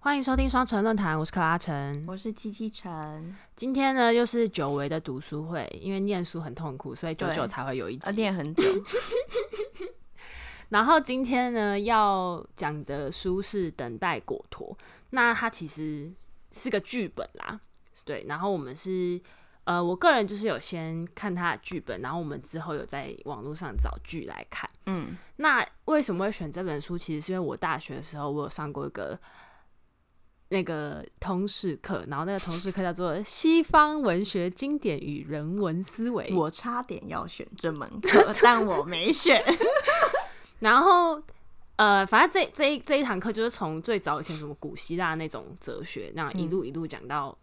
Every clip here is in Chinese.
欢迎收听双城论坛，我是克拉城，我是七七城。今天呢，又是久违的读书会，因为念书很痛苦，所以久久才会有一集。念很久。然后今天呢，要讲的书是《等待果陀》，那它其实是个剧本啦。对，然后我们是呃，我个人就是有先看他的剧本，然后我们之后有在网络上找剧来看。嗯，那为什么会选这本书？其实是因为我大学的时候，我有上过一个。那个通识课，然后那个通识课叫做《西方文学经典与人文思维》。我差点要选这门课，但我没选。然后，呃，反正这这一这一堂课就是从最早以前什么古希腊那种哲学，那一路一路讲到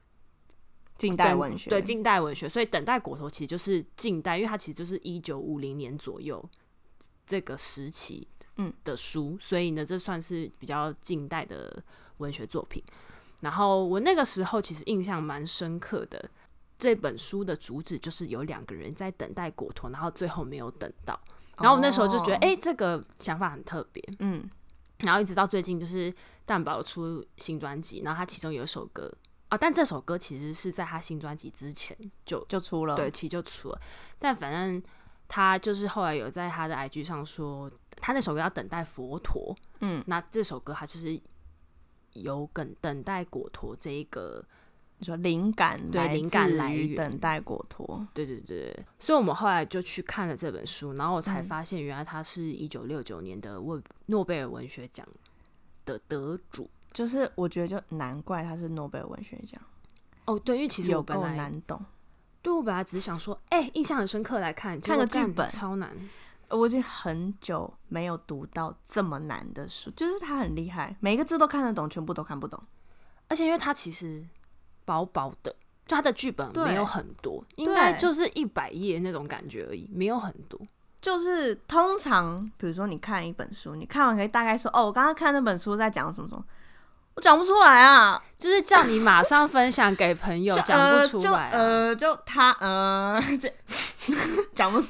近代文学。对，近代文学。所以，等待果陀其实就是近代，因为它其实就是一九五零年左右这个时期嗯的书，嗯，所以呢，这算是比较近代的。文学作品，然后我那个时候其实印象蛮深刻的。这本书的主旨就是有两个人在等待果陀，然后最后没有等到。然后我那时候就觉得，哎、这个想法很特别。嗯，然后一直到最近，就是蛋宝出新专辑，然后他其中有一首歌啊，但这首歌其实是在他新专辑之前就就出了，对，其实就出了。但反正他就是后来有在他的 IG 上说，他那首歌要等待佛陀。嗯，那这首歌他就是。有等等待果陀这一个，你说灵感对灵感来源等待果陀，对对对，所以我们后来就去看了这本书，然后我才发现原来他是一九六九年的诺诺贝尔文学奖的得主，就是我觉得就难怪他是诺贝尔文学奖哦，对，因为其实有够难懂，对我本来只是想说，哎、欸，印象很深刻来看看个剧本超难。我已经很久没有读到这么难的书，就是他很厉害，每个字都看得懂，全部都看不懂。而且因为他其实薄薄的，就他的剧本没有很多，应该就是一百页那种感觉而已，没有很多。就是通常，比如说你看一本书，你看完可以大概说，哦，我刚刚看那本书在讲什么什么，我讲不出来啊，就是叫你马上分享给朋友，讲不出来、啊呃，呃，就他，呃，这 讲不。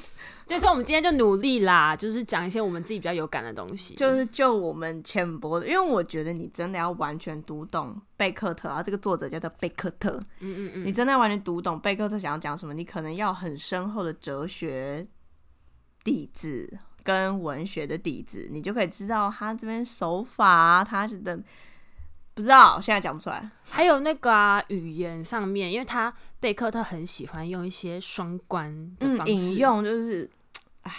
对，所以我们今天就努力啦，就是讲一些我们自己比较有感的东西。就是就我们浅薄的，因为我觉得你真的要完全读懂贝克特啊，这个作者叫做贝克特。嗯嗯嗯，你真的要完全读懂贝克特想要讲什么，你可能要很深厚的哲学底子跟文学的底子，你就可以知道他这边手法，他是的不知道，现在讲不出来。还有那个啊，语言上面，因为他贝克特很喜欢用一些双关的方式，嗯，引用就是。哎，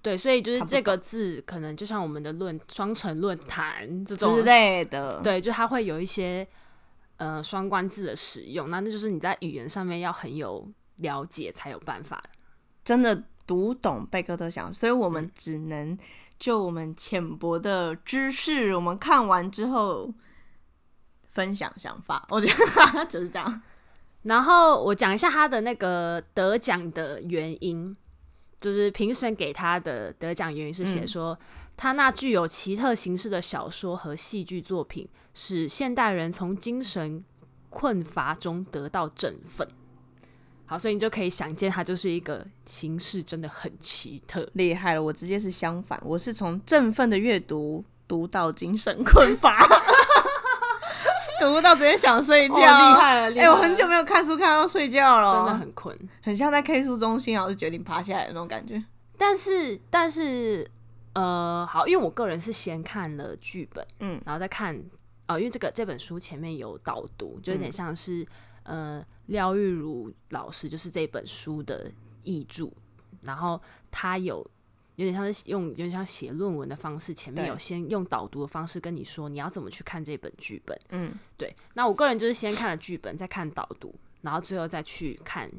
对，所以就是这个字，可能就像我们的论双城论坛这种之类的，对，就它会有一些呃双关字的使用，那那就是你在语言上面要很有了解才有办法，真的读懂贝克特想，所以我们只能就我们浅薄的知识，我们看完之后分享想法，我觉得 就是这样。然后我讲一下他的那个得奖的原因。就是评审给他的得奖原因是写说，嗯、他那具有奇特形式的小说和戏剧作品，使现代人从精神困乏中得到振奋。好，所以你就可以想见，他就是一个形式真的很奇特，厉害了。我直接是相反，我是从振奋的阅读读到精神困乏。读到直接想睡觉，厉、哦、害了！哎、欸，我很久没有看书看到睡觉了，真的很困，很像在 K 书中心，然后就决定爬下来的那种感觉。但是，但是，呃，好，因为我个人是先看了剧本，嗯，然后再看，哦、呃，因为这个这本书前面有导读，就有点像是，嗯、呃，廖玉茹老师就是这本书的译著，然后他有。有点像是用有点像写论文的方式，前面有先用导读的方式跟你说你要怎么去看这本剧本。嗯，对。那我个人就是先看了剧本，再看导读，然后最后再去看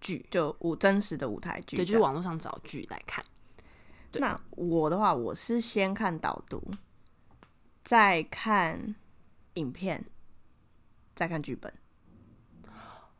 剧，就舞真实的舞台剧，对，就是网络上找剧来看。对。那我的话，我是先看导读，再看影片，再看剧本。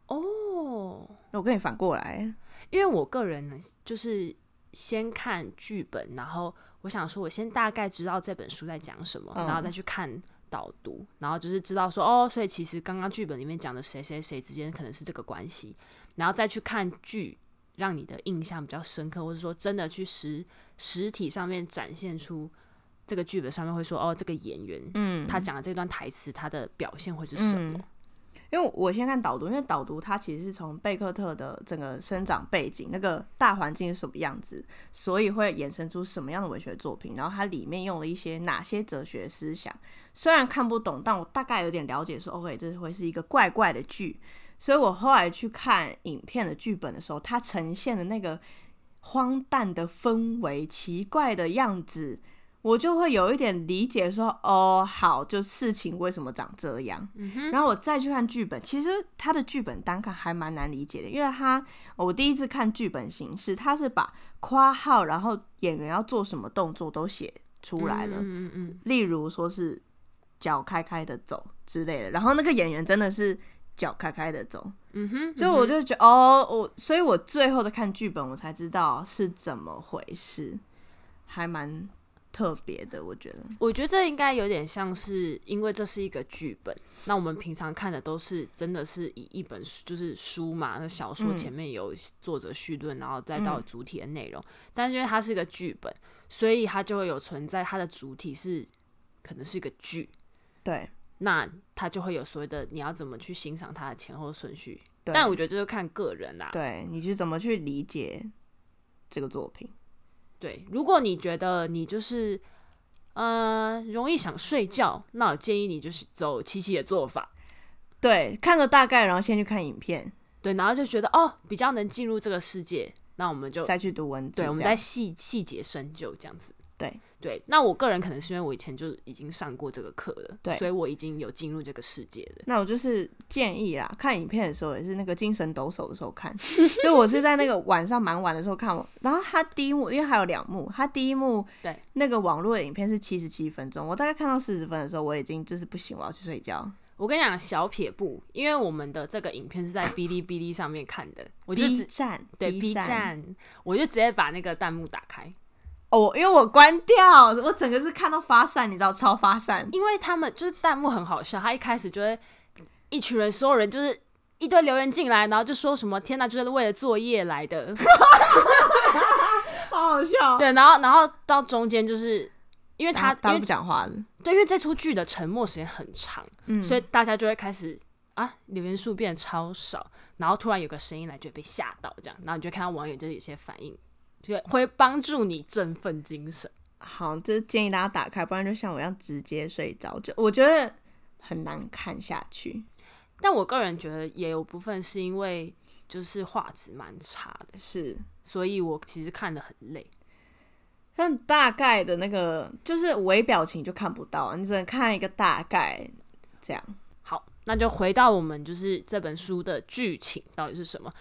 哦，那我跟你反过来，因为我个人呢，就是。先看剧本，然后我想说，我先大概知道这本书在讲什么，嗯、然后再去看导读，然后就是知道说，哦，所以其实刚刚剧本里面讲的谁谁谁之间可能是这个关系，然后再去看剧，让你的印象比较深刻，或者说真的去实实体上面展现出这个剧本上面会说，哦，这个演员，嗯，他讲的这段台词，他的表现会是什么？嗯因为我先看导读，因为导读它其实是从贝克特的整个生长背景，那个大环境是什么样子，所以会衍生出什么样的文学作品，然后它里面用了一些哪些哲学思想。虽然看不懂，但我大概有点了解说，OK，这会是一个怪怪的剧。所以我后来去看影片的剧本的时候，它呈现的那个荒诞的氛围、奇怪的样子。我就会有一点理解说，哦，好，就事情为什么长这样。嗯、然后我再去看剧本，其实他的剧本单看还蛮难理解的，因为他我第一次看剧本形式，他是把括号，然后演员要做什么动作都写出来了。嗯嗯，例如说是脚开开的走之类的，然后那个演员真的是脚开开的走。嗯哼，所以我就觉得哦，我所以我最后在看剧本，我才知道是怎么回事，还蛮。特别的，我觉得，我觉得这应该有点像是，因为这是一个剧本，那我们平常看的都是真的是以一本书，就是书嘛，那小说前面有作者序论，然后再到主体的内容，嗯、但是因为它是一个剧本，所以它就会有存在它的主体是可能是一个剧，对，那它就会有所谓的你要怎么去欣赏它的前后顺序，但我觉得这就看个人啦，对，你去怎么去理解这个作品。对，如果你觉得你就是呃容易想睡觉，那我建议你就是走七七的做法。对，看个大概，然后先去看影片。对，然后就觉得哦比较能进入这个世界，那我们就再去读文字。对，我们再细细节深究这样子。对对，那我个人可能是因为我以前就已经上过这个课了，对，所以我已经有进入这个世界了。那我就是建议啦，看影片的时候也是那个精神抖擞的时候看，就我是在那个晚上蛮晚的时候看，然后他第一幕因为还有两幕，他第一幕对那个网络的影片是七十七分钟，我大概看到四十分的时候，我已经就是不行，我要去睡觉。我跟你讲小撇步，因为我们的这个影片是在哔哩哔哩上面看的，我就 B 站对 B 站，我就直接把那个弹幕打开。哦，因为我关掉，我整个是看到发散，你知道超发散。因为他们就是弹幕很好笑，他一开始就会一群人，所有人就是一堆留言进来，然后就说什么“天哪，就是为了作业来的”，好好笑。对，然后然后到中间就是因为他他不讲话了，对，因为这出剧的沉默时间很长，嗯，所以大家就会开始啊留言数变得超少，然后突然有个声音来，就会被吓到这样，然后你就看到网友就有些反应。就会帮助你振奋精神。好，就是建议大家打开，不然就像我一样直接睡着。就我觉得很难看下去。但我个人觉得也有部分是因为就是画质蛮差的，是，所以我其实看得很累。但大概的那个就是微表情就看不到，你只能看一个大概这样。好，那就回到我们就是这本书的剧情到底是什么？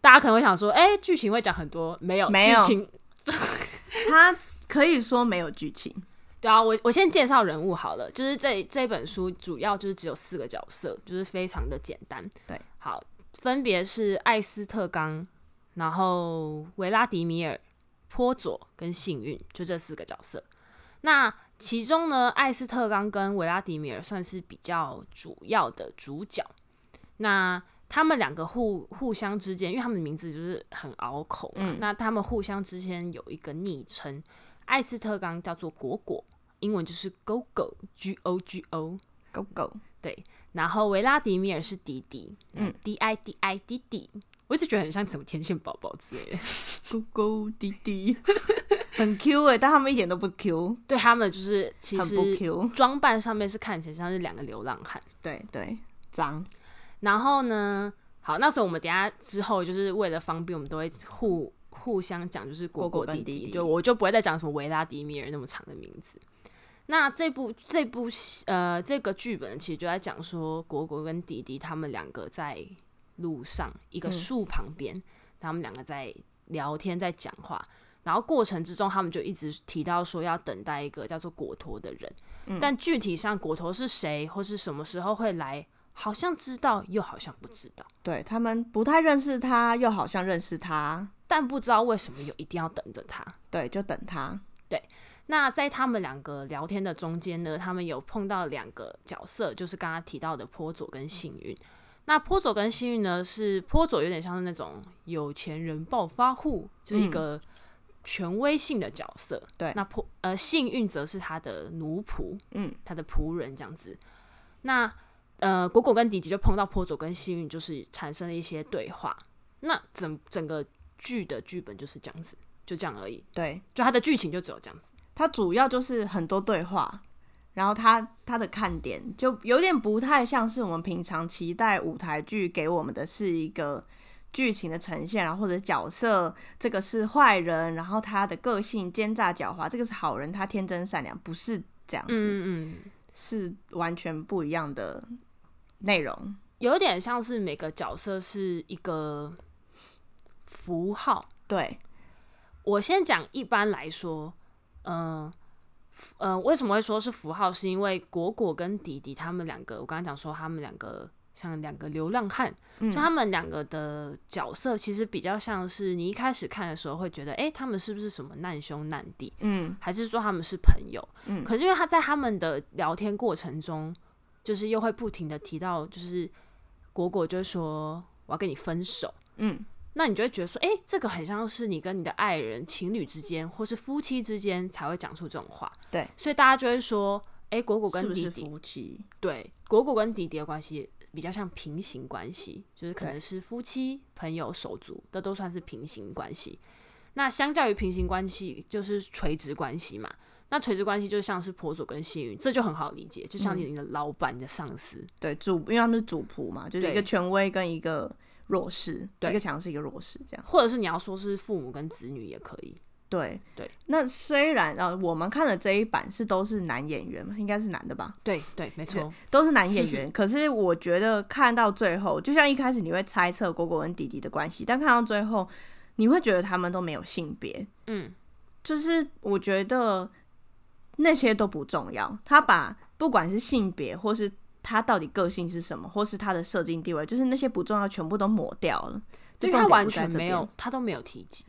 大家可能会想说，哎、欸，剧情会讲很多，没有，没有 他可以说没有剧情。对啊，我我先介绍人物好了，就是这这本书主要就是只有四个角色，就是非常的简单。对，好，分别是艾斯特刚，然后维拉迪米尔、坡佐跟幸运，就这四个角色。那其中呢，艾斯特刚跟维拉迪米尔算是比较主要的主角。那他们两个互互相之间，因为他们的名字就是很拗口嘛，嗯、那他们互相之间有一个昵称，艾斯特刚叫做果果，英文就是 Go Go，G O G O，Go Go，对，然后维拉迪米尔是弟弟，嗯，D I D I 弟弟，我一直觉得很像什么天线宝宝之类的，Go Go 弟弟，很 Q 哎、欸，但他们一点都不 Q，对他们就是其实装扮上面是看起来像是两个流浪汉，对对，脏。然后呢？好，那时候我们等下之后，就是为了方便，我们都会互互相讲，就是果果弟弟，弟弟就我就不会再讲什么维拉迪米尔那么长的名字。那这部这部呃这个剧本其实就在讲说，果果跟弟弟他们两个在路上一个树旁边，嗯、他们两个在聊天，在讲话，然后过程之中他们就一直提到说要等待一个叫做果陀的人，嗯、但具体上果陀是谁或是什么时候会来？好像知道，又好像不知道。对，他们不太认识他，又好像认识他，但不知道为什么又一定要等着他。对，就等他。对。那在他们两个聊天的中间呢，他们有碰到两个角色，就是刚刚提到的坡佐跟幸运。那坡佐跟幸运呢，是坡佐有点像是那种有钱人暴发户，就是一个权威性的角色。对、嗯，那坡呃幸运则是他的奴仆，嗯，他的仆人这样子。那呃果果跟迪迪就碰到坡佐跟幸运，就是产生了一些对话。那整整个剧的剧本就是这样子，就这样而已。对，就它的剧情就只有这样子。它主要就是很多对话，然后它它的看点就有点不太像是我们平常期待舞台剧给我们的是一个剧情的呈现，然后或者角色这个是坏人，然后他的个性奸诈狡猾，这个是好人，他天真善良，不是这样子，嗯嗯，是完全不一样的内容，有点像是每个角色是一个符号。对，我先讲，一般来说。嗯，呃，为什么会说是符号？是因为果果跟迪迪他们两个，我刚刚讲说他们两个像两个流浪汉，嗯，就他们两个的角色其实比较像是你一开始看的时候会觉得，哎，他们是不是什么难兄难弟？嗯，还是说他们是朋友？嗯，可是因为他在他们的聊天过程中，就是又会不停的提到，就是果果就会说我要跟你分手，嗯。那你就会觉得说，哎、欸，这个很像是你跟你的爱人、情侣之间，或是夫妻之间才会讲出这种话。对，所以大家就会说，哎、欸，果果跟弟弟是不是夫妻？对，果果跟弟弟的关系比较像平行关系，就是可能是夫妻、朋友、手足，这都算是平行关系。那相较于平行关系，就是垂直关系嘛。那垂直关系就像是婆祖跟幸运，这就很好理解，就像你的老板、你的上司，嗯、对主，因为他们是主仆嘛，就是一个权威跟一个。弱势，对，一个强势，一个弱势，这样，或者是你要说是父母跟子女也可以。对对，那虽然啊，我们看的这一版是都是男演员嘛，应该是男的吧？对对，没错，都是男演 员。可是我觉得看到最后，就像一开始你会猜测果果跟弟弟的关系，但看到最后，你会觉得他们都没有性别。嗯，就是我觉得那些都不重要，他把不管是性别或是。他到底个性是什么，或是他的社经地位，就是那些不重要，全部都抹掉了。对，他完全没有，他都没有提及。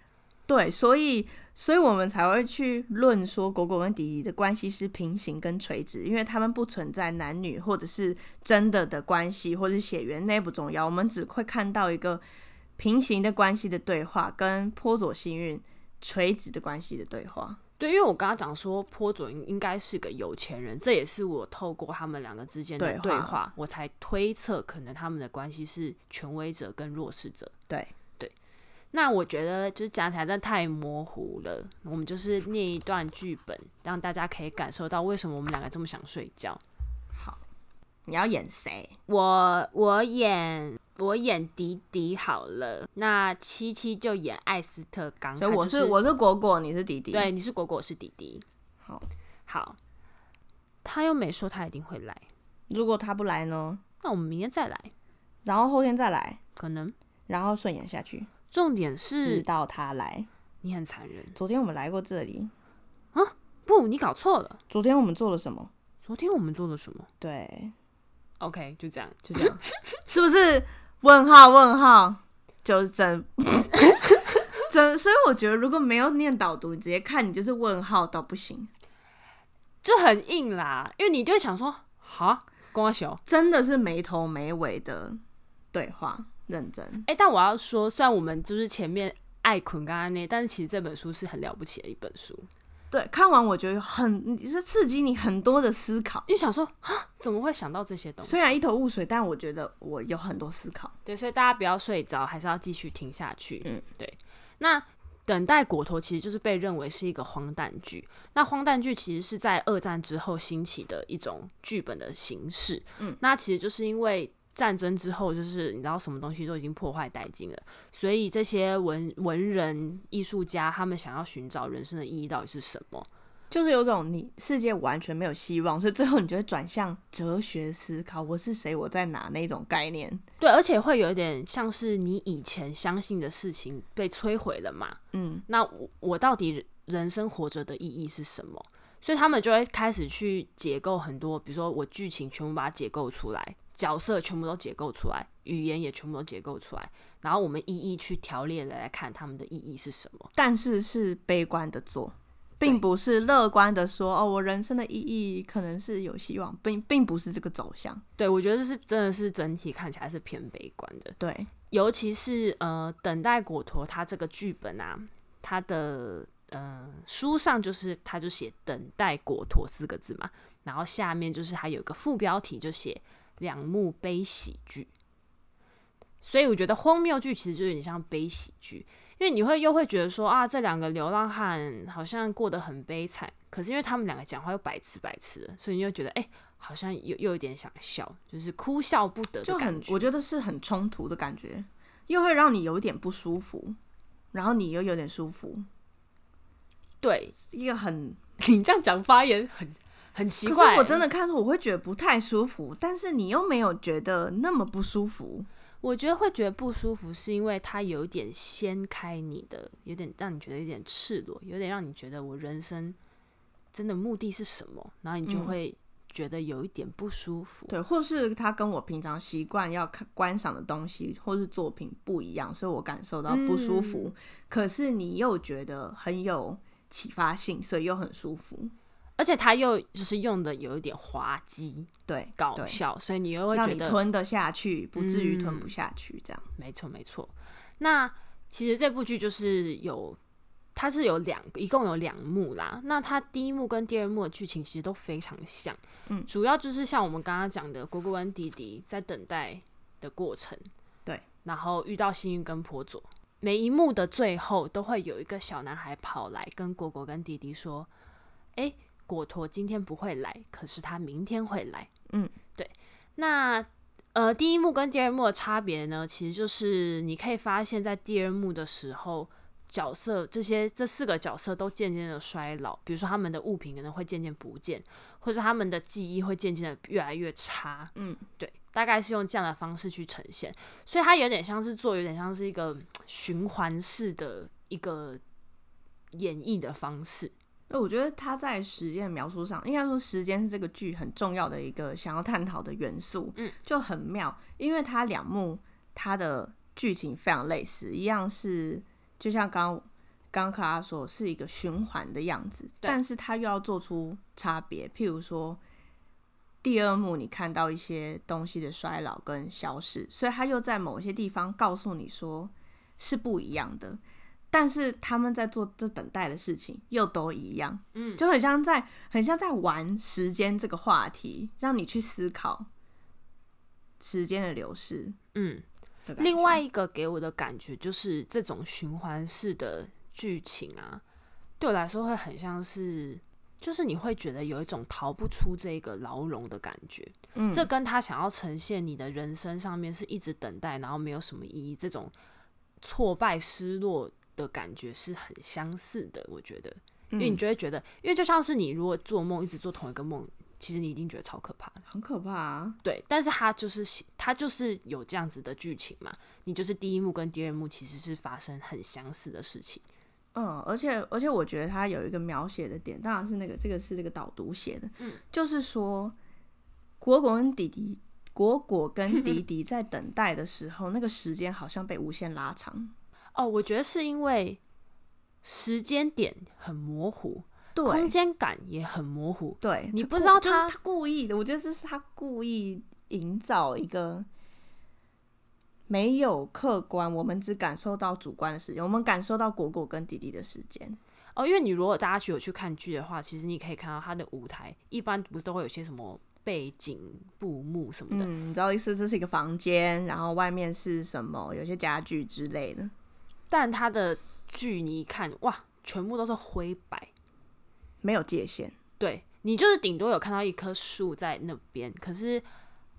对，所以，所以我们才会去论说果果跟迪迪的关系是平行跟垂直，因为他们不存在男女或者是真的的关系，或者是血缘，那不重要。我们只会看到一个平行的关系的对话，跟波佐幸运垂直的关系的对话。对，因为我刚刚讲说坡佐应应该是个有钱人，这也是我透过他们两个之间的对话，对话我才推测可能他们的关系是权威者跟弱势者。对对，那我觉得就是讲起来真的太模糊了，我们就是念一段剧本，让大家可以感受到为什么我们两个这么想睡觉。好，你要演谁？我我演。我演迪迪好了，那七七就演艾斯特刚。所以我是、就是、我是果果，你是迪迪。对，你是果果，我是迪迪。好，好。他又没说他一定会来。如果他不来呢？那我们明天再来，然后后天再来，可能，然后顺延下去。重点是直到他来。你很残忍。昨天我们来过这里啊？不，你搞错了。昨天我们做了什么？昨天我们做了什么？对，OK，就这样，就这样，是不是？问号问号，就是真 真，所以我觉得如果没有念导读，你直接看你就是问号倒不行，就很硬啦。因为你就会想说，哈，光小真的是没头没尾的对话，认真。哎、欸，但我要说，虽然我们就是前面爱捆刚刚那，但是其实这本书是很了不起的一本书。对，看完我觉得很，是刺激你很多的思考。因为想说啊，怎么会想到这些东西？虽然一头雾水，但我觉得我有很多思考。对，所以大家不要睡着，还是要继续听下去。嗯，对。那等待果陀其实就是被认为是一个荒诞剧。那荒诞剧其实是在二战之后兴起的一种剧本的形式。嗯，那其实就是因为。战争之后，就是你知道什么东西都已经破坏殆尽了，所以这些文文人、艺术家他们想要寻找人生的意义到底是什么？就是有种你世界完全没有希望，所以最后你就会转向哲学思考：我是谁？我在哪？那种概念。对，而且会有一点像是你以前相信的事情被摧毁了嘛？嗯，那我我到底人生活着的意义是什么？所以他们就会开始去解构很多，比如说我剧情全部把它解构出来。角色全部都解构出来，语言也全部都解构出来，然后我们一一去条列的来看他们的意义是什么。但是是悲观的做，并不是乐观的说哦，我人生的意义可能是有希望，并并不是这个走向。对，我觉得是真的是整体看起来是偏悲观的。对，尤其是呃，等待果陀他这个剧本啊，他的呃书上就是他就写“等待果陀”四个字嘛，然后下面就是还有一个副标题就写“两幕悲喜剧”，所以我觉得荒谬剧其实就有点像悲喜剧。因为你会又会觉得说啊，这两个流浪汉好像过得很悲惨，可是因为他们两个讲话又白痴白痴的，所以你又觉得哎、欸，好像又又有点想笑，就是哭笑不得，就很我觉得是很冲突的感觉，又会让你有一点不舒服，然后你又有点舒服，对，一个很 你这样讲发言很很奇怪，可是我真的看出我会觉得不太舒服，但是你又没有觉得那么不舒服。我觉得会觉得不舒服，是因为它有点掀开你的，有点让你觉得有点赤裸，有点让你觉得我人生真的目的是什么，然后你就会觉得有一点不舒服。嗯、对，或是它跟我平常习惯要看观赏的东西或是作品不一样，所以我感受到不舒服。嗯、可是你又觉得很有启发性，所以又很舒服。而且他又就是用的有一点滑稽，对，搞笑，所以你又会觉得吞得下去，不至于吞不下去，这样。嗯、没错，没错。那其实这部剧就是有，它是有两个，一共有两幕啦。那它第一幕跟第二幕的剧情其实都非常像，嗯，主要就是像我们刚刚讲的，果果跟弟弟在等待的过程，对，然后遇到幸运跟婆佐，每一幕的最后都会有一个小男孩跑来跟果果跟弟弟说，哎、欸。果陀今天不会来，可是他明天会来。嗯，对。那呃，第一幕跟第二幕的差别呢，其实就是你可以发现，在第二幕的时候，角色这些这四个角色都渐渐的衰老，比如说他们的物品可能会渐渐不见，或者他们的记忆会渐渐的越来越差。嗯，对，大概是用这样的方式去呈现，所以它有点像是做，有点像是一个循环式的一个演绎的方式。那我觉得他在时间的描述上，应该说时间是这个剧很重要的一个想要探讨的元素，嗯，就很妙，因为它两幕它的剧情非常类似，一样是就像刚刚克拉说是一个循环的样子，但是他又要做出差别，譬如说第二幕你看到一些东西的衰老跟消失，所以他又在某些地方告诉你说是不一样的。但是他们在做这等待的事情又都一样，嗯，就很像在很像在玩时间这个话题，让你去思考时间的流逝，嗯。另外一个给我的感觉就是这种循环式的剧情啊，对我来说会很像是，就是你会觉得有一种逃不出这个牢笼的感觉，嗯，这跟他想要呈现你的人生上面是一直等待，然后没有什么意义，这种挫败、失落。的感觉是很相似的，我觉得，因为你就会觉得，因为就像是你如果做梦一直做同一个梦，其实你一定觉得超可怕的，很可怕啊。对，但是它就是它就是有这样子的剧情嘛，你就是第一幕跟第二幕其实是发生很相似的事情。嗯，而且而且我觉得它有一个描写的点，当然是那个这个是这个导读写的，嗯，就是说果果跟弟弟，果果跟弟弟在等待的时候，那个时间好像被无限拉长。哦，我觉得是因为时间点很模糊，对，空间感也很模糊。对，你不知道他，就是他故意的。我觉得这是他故意营造一个没有客观，我们只感受到主观的时间，我们感受到果果跟弟弟的时间。哦，因为你如果大家去有去看剧的话，其实你可以看到他的舞台，一般不是都会有些什么背景布幕什么的。嗯，你知道意思？这是一个房间，然后外面是什么？有些家具之类的。但他的剧你一看哇，全部都是灰白，没有界限。对，你就是顶多有看到一棵树在那边，可是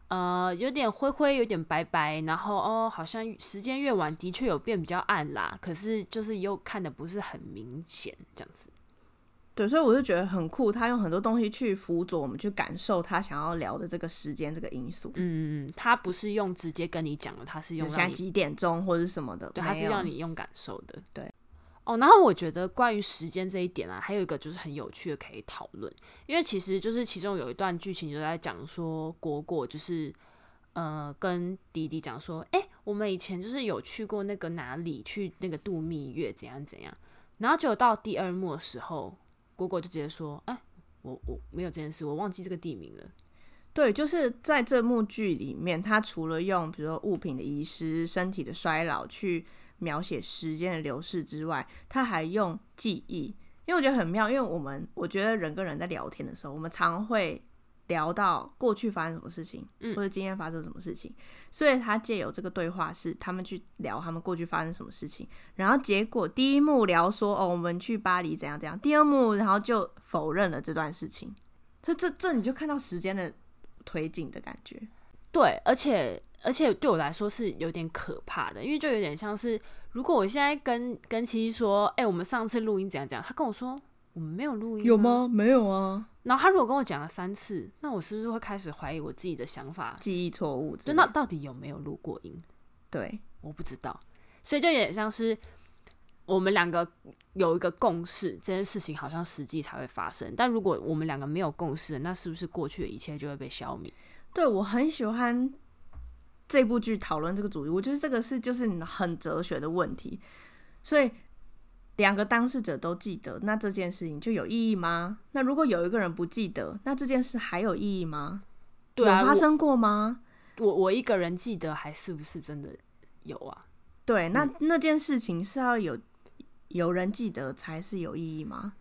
呃有点灰灰，有点白白，然后哦好像时间越晚的确有变比较暗啦，可是就是又看的不是很明显这样子。对，所以我就觉得很酷，他用很多东西去辅佐我们去感受他想要聊的这个时间这个因素。嗯嗯，他不是用直接跟你讲的，他是用现在几点钟或者什么的，对，他是让你用感受的。对，哦，然后我觉得关于时间这一点啊，还有一个就是很有趣的可以讨论，因为其实就是其中有一段剧情就在讲说，果果就是呃跟迪迪讲说，哎、欸，我们以前就是有去过那个哪里，去那个度蜜月怎样怎样，然后结果到第二幕的时候。果果就直接说：“哎、我我没有这件事，我忘记这个地名了。”对，就是在这幕剧里面，他除了用比如说物品的遗失、身体的衰老去描写时间的流逝之外，他还用记忆，因为我觉得很妙。因为我们我觉得人跟人在聊天的时候，我们常会聊到过去发生什么事情，或者今天发生什么事情，嗯、所以他借由这个对话是他们去聊他们过去发生什么事情，然后结果第一幕聊说哦，我们去巴黎怎样怎样，第二幕然后就否认了这段事情，所以这这你就看到时间的。推进的感觉，对，而且而且对我来说是有点可怕的，因为就有点像是，如果我现在跟跟七七说，哎、欸，我们上次录音怎样怎样，他跟我说我们没有录音，有吗？没有啊。然后他如果跟我讲了三次，那我是不是会开始怀疑我自己的想法，记忆错误？就那到底有没有录过音？对，我不知道，所以就有点像是我们两个有一个共识，这件事情好像实际才会发生。但如果我们两个没有共识，那是不是过去的一切就会被消灭？对，我很喜欢这部剧讨论这个主题，我觉得这个是就是很哲学的问题。所以两个当事者都记得，那这件事情就有意义吗？那如果有一个人不记得，那这件事还有意义吗？对啊，有发生过吗？我我，我一个人记得，还是不是真的有啊？对，那那件事情是要有。有人记得才是有意义吗？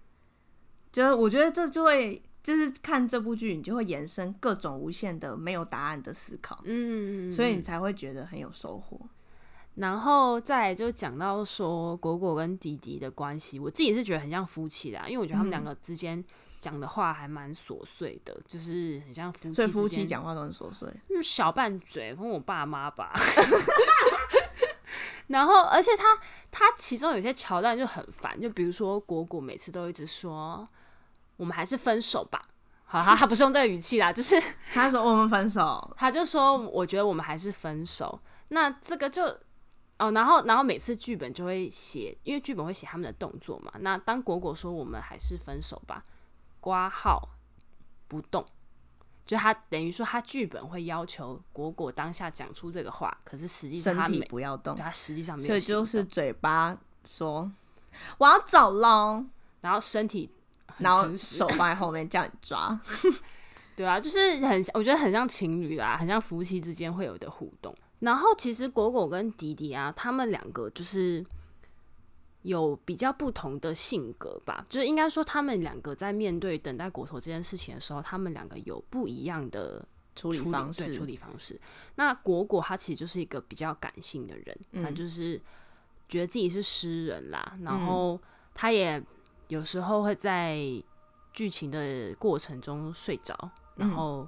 就是我觉得这就会，就是看这部剧，你就会延伸各种无限的没有答案的思考，嗯，所以你才会觉得很有收获。然后再就讲到说果果跟弟弟的关系，我自己是觉得很像夫妻啦，因为我觉得他们两个之间讲的话还蛮琐碎的，就是很像夫妻，所以夫妻讲话都很琐碎，嗯，小拌嘴，跟我爸妈吧。然后，而且他他其中有些桥段就很烦，就比如说果果每次都一直说我们还是分手吧。好，他他不是用这个语气啦，就是他说我们分手，他就说我觉得我们还是分手。那这个就哦，然后然后每次剧本就会写，因为剧本会写他们的动作嘛。那当果果说我们还是分手吧，挂号不动。就他等于说，他剧本会要求果果当下讲出这个话，可是实际上他身体不要动，对他实际上没有，所以就是嘴巴说我要走喽，然后身体，然后手放在后面叫你抓，对啊，就是很，我觉得很像情侣啦，很像夫妻之间会有的互动。然后其实果果跟迪迪啊，他们两个就是。有比较不同的性格吧，就是应该说他们两个在面对等待果陀这件事情的时候，他们两个有不一样的处理，方式。处理方式。那果果他其实就是一个比较感性的人，嗯、他就是觉得自己是诗人啦，然后他也有时候会在剧情的过程中睡着，然后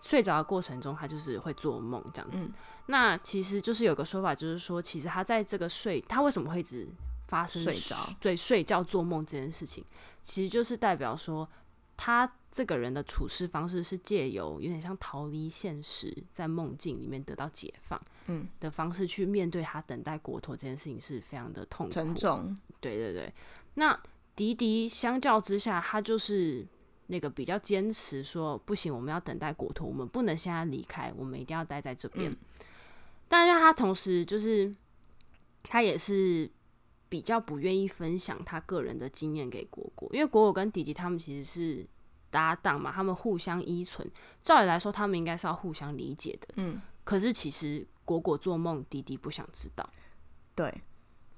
睡着的过程中他就是会做梦这样子。嗯那其实就是有个说法，就是说，其实他在这个睡，他为什么会一直发生睡着、对睡觉做梦这件事情，其实就是代表说，他这个人的处事方式是借由有点像逃离现实，在梦境里面得到解放，嗯的方式去面对他等待果陀这件事情，是非常的痛苦、沉重。对对对。那迪迪相较之下，他就是那个比较坚持说，不行，我们要等待果陀，我们不能现在离开，我们一定要待在这边。嗯但是他同时就是，他也是比较不愿意分享他个人的经验给果果，因为果果跟弟弟他们其实是搭档嘛，他们互相依存。照理来说，他们应该是要互相理解的。嗯，可是其实果果做梦，弟弟不想知道。对，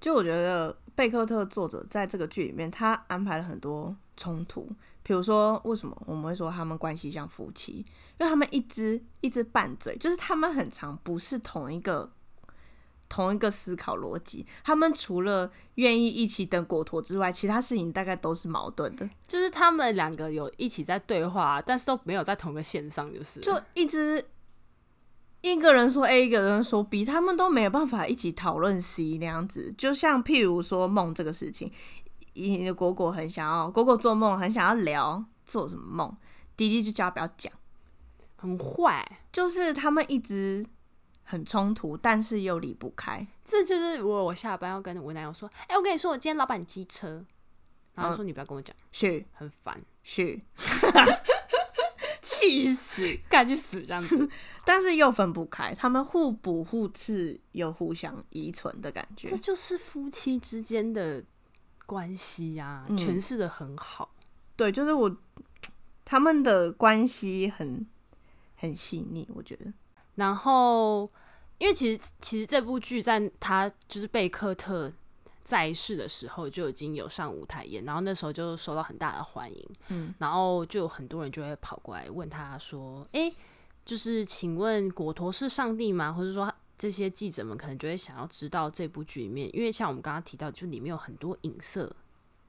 就我觉得贝克特作者在这个剧里面，他安排了很多冲突。比如说，为什么我们会说他们关系像夫妻？因为他们一直一直拌嘴，就是他们很常不是同一个同一个思考逻辑。他们除了愿意一起等果陀之外，其他事情大概都是矛盾的。就是他们两个有一起在对话，但是都没有在同个线上，就是就一直一个人说 A，一个人说 B，他们都没有办法一起讨论 C 那样子。就像譬如说梦这个事情。你的果果很想要，果果做梦很想要聊做什么梦，弟弟就叫他不要讲，很坏，就是他们一直很冲突，但是又离不开。这就是如果我下班要跟我男友说，哎、欸，我跟你说，我今天老板机车，然后说你不要跟我讲，是很烦，是 气死，赶去死这样子，但是又分不开，他们互补互斥又互相依存的感觉，这就是夫妻之间的。关系呀、啊，诠释的很好。对，就是我他们的关系很很细腻，我觉得。然后，因为其实其实这部剧在他就是贝克特在世的时候就已经有上舞台演，然后那时候就受到很大的欢迎。嗯，然后就有很多人就会跑过来问他说：“诶，就是请问果陀是上帝吗？”或者说这些记者们可能就会想要知道这部剧里面，因为像我们刚刚提到，就里面有很多影射。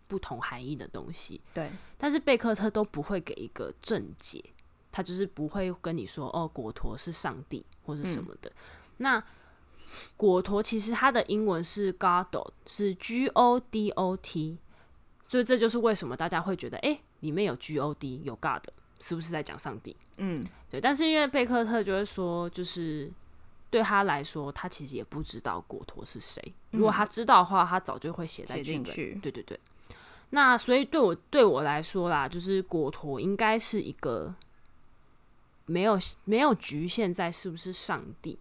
不同含义的东西，对，但是贝克特都不会给一个正解，他就是不会跟你说哦，果陀是上帝或是什么的。嗯、那果陀其实它的英文是 Godot，是 G O D O T，所以这就是为什么大家会觉得，哎、欸，里面有 G O D 有 God，是不是在讲上帝？嗯，对。但是因为贝克特就会说，就是对他来说，他其实也不知道果陀是谁。如果他知道的话，他早就会写在剧本。对对对。那所以对我对我来说啦，就是果陀应该是一个没有没有局限在是不是上帝，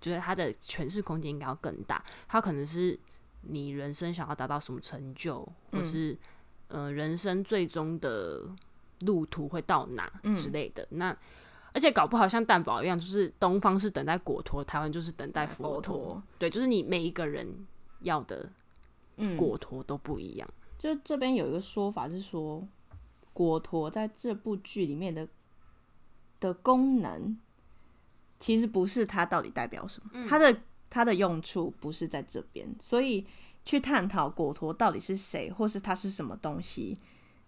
就是他的诠释空间应该要更大。他可能是你人生想要达到什么成就，或是呃人生最终的路途会到哪之类的。那而且搞不好像蛋堡一样，就是东方是等待果陀，台湾就是等待佛陀。对，就是你每一个人要的果陀都不一样。就这边有一个说法是说，果陀在这部剧里面的的功能，其实不是它到底代表什么，它的它的用处不是在这边，所以去探讨果陀到底是谁，或是它是什么东西，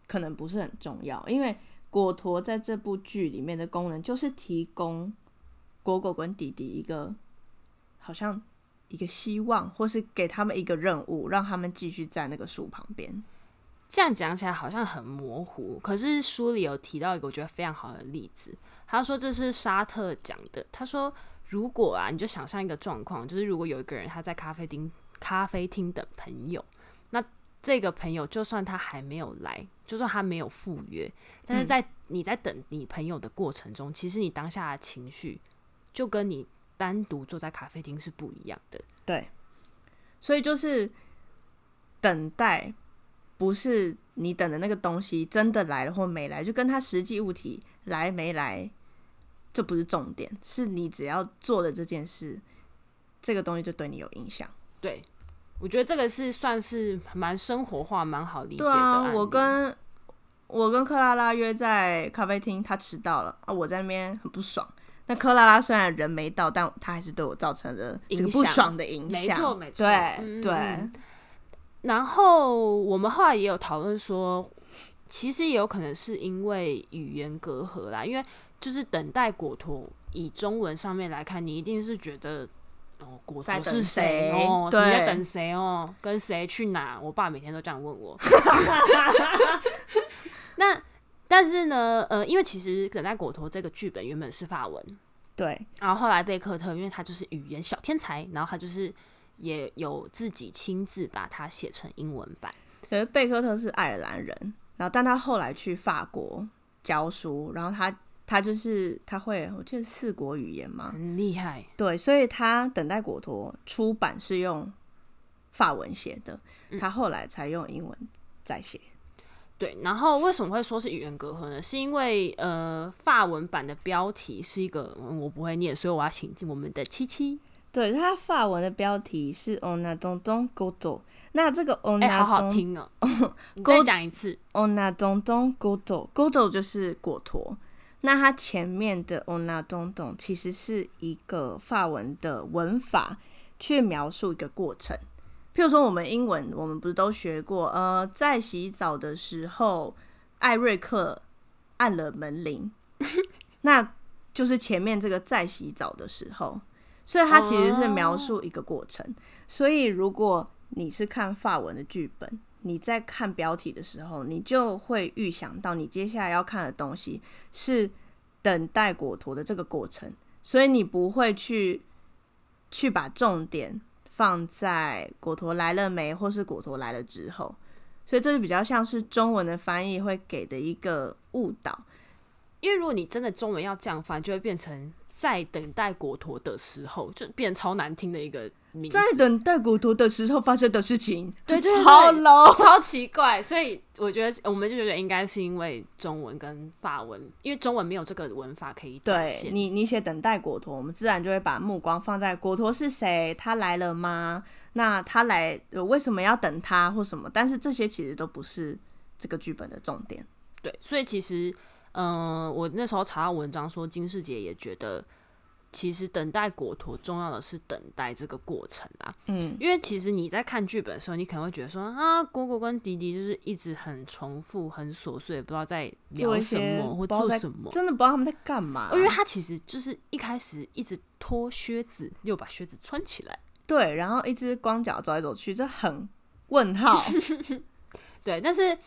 可能不是很重要，因为果陀在这部剧里面的功能就是提供果果跟弟弟一个好像。一个希望，或是给他们一个任务，让他们继续在那个树旁边。这样讲起来好像很模糊，可是书里有提到一个我觉得非常好的例子。他说这是沙特讲的。他说，如果啊，你就想象一个状况，就是如果有一个人他在咖啡厅咖啡厅等朋友，那这个朋友就算他还没有来，就算他没有赴约，但是在你在等你朋友的过程中，嗯、其实你当下的情绪就跟你。单独坐在咖啡厅是不一样的，对，所以就是等待，不是你等的那个东西真的来了或没来，就跟他实际物体来没来，这不是重点，是你只要做了这件事，这个东西就对你有影响。对，我觉得这个是算是蛮生活化、蛮好理解的。对啊，我跟我跟克拉拉约在咖啡厅，他迟到了啊，我在那边很不爽。那克拉拉虽然人没到，但他还是对我造成了这个不爽的影响。没错，没错。对对、嗯。然后我们后来也有讨论说，其实也有可能是因为语言隔阂啦，因为就是等待果陀，以中文上面来看，你一定是觉得哦，果陀是谁哦？对，你在等谁哦？跟谁去哪？我爸每天都这样问我。那。但是呢，呃，因为其实《等待果陀》这个剧本原本是法文，对。然后后来贝克特，因为他就是语言小天才，然后他就是也有自己亲自把它写成英文版。可是贝克特是爱尔兰人，然后但他后来去法国教书，然后他他就是他会，我记得四国语言嘛，很厉害。对，所以他《等待果陀》出版是用法文写的，他后来才用英文再写。对，然后为什么会说是语言隔阂呢？是因为呃，法文版的标题是一个我不会念，所以我要请进我们的七七。对，它法文的标题是：ON A DON'T DON'T Godot。那这个 On 哎，好好听哦。你再讲一次。：ON A DON'T DON'T Godot，Godot 就是果陀。那它前面的 On attendant 其实是一个法文的文法，去描述一个过程。譬如说，我们英文，我们不是都学过？呃，在洗澡的时候，艾瑞克按了门铃，那就是前面这个在洗澡的时候，所以它其实是描述一个过程。Oh. 所以，如果你是看法文的剧本，你在看标题的时候，你就会预想到你接下来要看的东西是等待果陀的这个过程，所以你不会去去把重点。放在果陀来了没，或是果陀来了之后，所以这就比较像是中文的翻译会给的一个误导。因为如果你真的中文要这样翻，就会变成在等待果陀的时候，就变超难听的一个名字。在等待果陀的时候发生的事情，对，对，对，超 low，超奇怪。所以我觉得，我们就觉得应该是因为中文跟法文，因为中文没有这个文法可以展现。对，你你写等待果陀，我们自然就会把目光放在果陀是谁，他来了吗？那他来，为什么要等他或什么？但是这些其实都不是这个剧本的重点。对，所以其实。嗯、呃，我那时候查到文章说，金世杰也觉得，其实等待果陀重要的是等待这个过程啊。嗯，因为其实你在看剧本的时候，你可能会觉得说啊，果果跟迪迪就是一直很重复、很琐碎，不知道在聊什么或做什么，真的不知道他们在干嘛。因为他其实就是一开始一直脱靴子，又把靴子穿起来，对，然后一直光脚走来走去，这很问号。对，但是。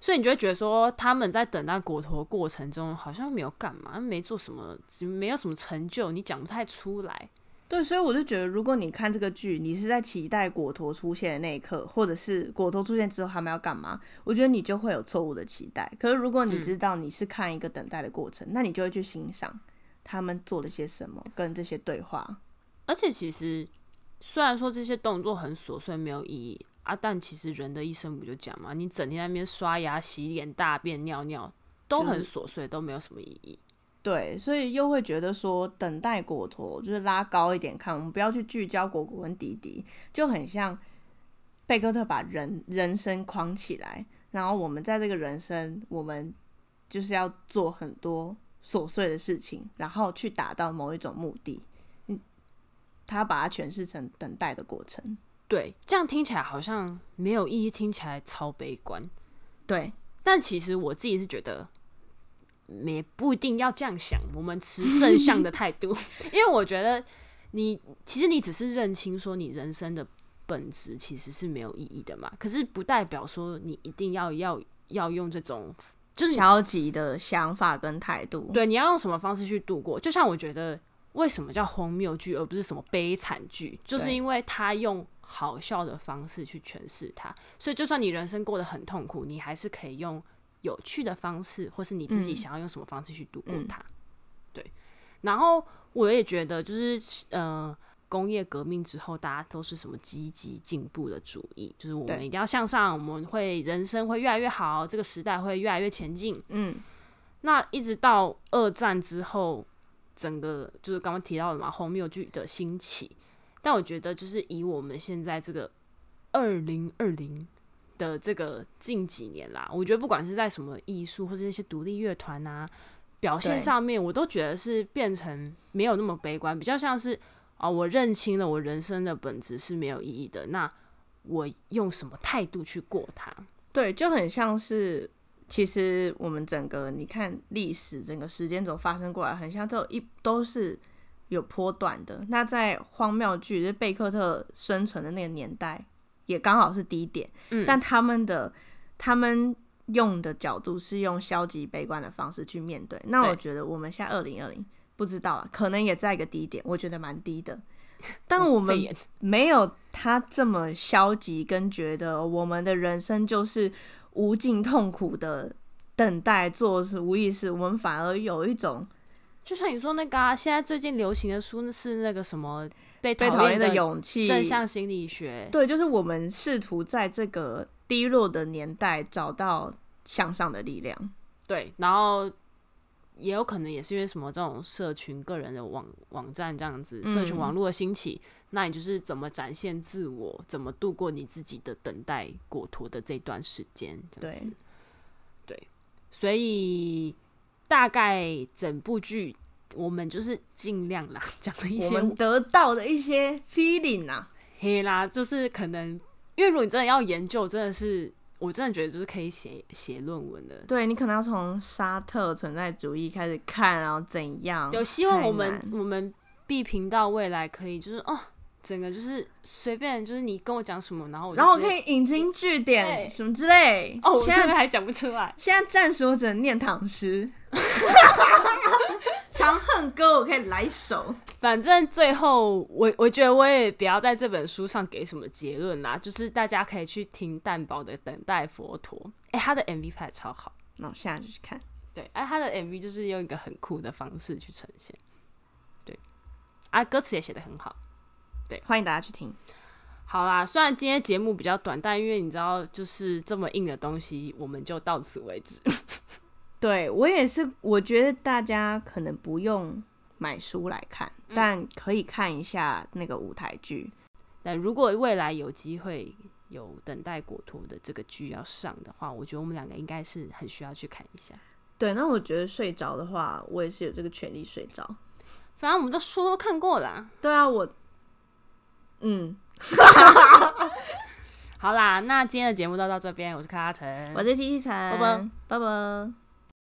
所以你就会觉得说，他们在等待果陀的过程中，好像没有干嘛，没做什么，没有什么成就，你讲不太出来。对，所以我就觉得，如果你看这个剧，你是在期待果陀出现的那一刻，或者是果陀出现之后他们要干嘛，我觉得你就会有错误的期待。可是如果你知道你是看一个等待的过程，嗯、那你就会去欣赏他们做了些什么，跟这些对话。而且其实，虽然说这些动作很琐碎，没有意义。啊，但其实人的一生不就讲嘛？你整天在那边刷牙、洗脸、大便、尿尿，都很琐碎，都没有什么意义。对，所以又会觉得说，等待果陀就是拉高一点看，我们不要去聚焦果果跟迪迪，就很像贝克特把人人生框起来，然后我们在这个人生，我们就是要做很多琐碎的事情，然后去达到某一种目的。嗯，他把它诠释成等待的过程。对，这样听起来好像没有意义，听起来超悲观。对，但其实我自己是觉得，也不一定要这样想。我们持正向的态度，因为我觉得你其实你只是认清说你人生的本质其实是没有意义的嘛。可是不代表说你一定要要要用这种就是消极的想法跟态度。对，你要用什么方式去度过？就像我觉得，为什么叫荒谬剧而不是什么悲惨剧？就是因为他用。好笑的方式去诠释它，所以就算你人生过得很痛苦，你还是可以用有趣的方式，或是你自己想要用什么方式去度过它。嗯、对，然后我也觉得，就是呃，工业革命之后，大家都是什么积极进步的主义，就是我们一定要向上，我们会人生会越来越好，这个时代会越来越前进。嗯，那一直到二战之后，整个就是刚刚提到的嘛，荒谬剧的兴起。但我觉得，就是以我们现在这个二零二零的这个近几年啦，我觉得不管是在什么艺术或是那些独立乐团啊表现上面，我都觉得是变成没有那么悲观，比较像是啊、哦，我认清了我人生的本质是没有意义的，那我用什么态度去过它？对，就很像是其实我们整个你看历史整个时间轴发生过来，很像这一都是。有波段的，那在荒谬剧，就是贝克特生存的那个年代，也刚好是低点。嗯，但他们的他们用的角度是用消极悲观的方式去面对。那我觉得我们现在二零二零不知道啊，可能也在一个低点，我觉得蛮低的。但我们没有他这么消极，跟觉得我们的人生就是无尽痛苦的等待做是无意识，我们反而有一种。就像你说那个啊，现在最近流行的书是那个什么被讨厌的勇气、正向心理学。对，就是我们试图在这个低落的年代找到向上的力量。对，然后也有可能也是因为什么这种社群、个人的网网站这样子，社群网络的兴起，嗯，那你就是怎么展现自我，怎么度过你自己的等待果陀的这段时间。对，对，所以。大概整部剧，我们就是尽量啦，讲了一些我们得到的一些 feeling 啊，嘿啦，就是可能，因为如果你真的要研究，真的是，我真的觉得就是可以写写论文的。对，你可能要从沙特存在主义开始看，然后怎样？有希望我们我们 B 频道未来可以就是哦。整个就是随便，就是你跟我讲什么，然后我然后我可以引经据典什么之类。哦，我现在还讲不出来。现在暂时我只能念唐诗，长恨歌我可以来一首。反正最后我我觉得我也不要在这本书上给什么结论啦，就是大家可以去听蛋堡的《等待佛陀》。哎，他的 MV 拍的超好，那我现在就去看。对，哎，他的 MV 就是用一个很酷的方式去呈现。对啊，歌词也写得很好。对，欢迎大家去听。好啦，虽然今天节目比较短，但因为你知道，就是这么硬的东西，我们就到此为止。对，我也是，我觉得大家可能不用买书来看，嗯、但可以看一下那个舞台剧。但如果未来有机会有等待果陀的这个剧要上的话，我觉得我们两个应该是很需要去看一下。对，那我觉得睡着的话，我也是有这个权利睡着。反正我们这书都看过了。对啊，我，嗯。好啦，那今天的节目就到这边。我是卡拉陈，我是七七陈，拜拜，拜拜。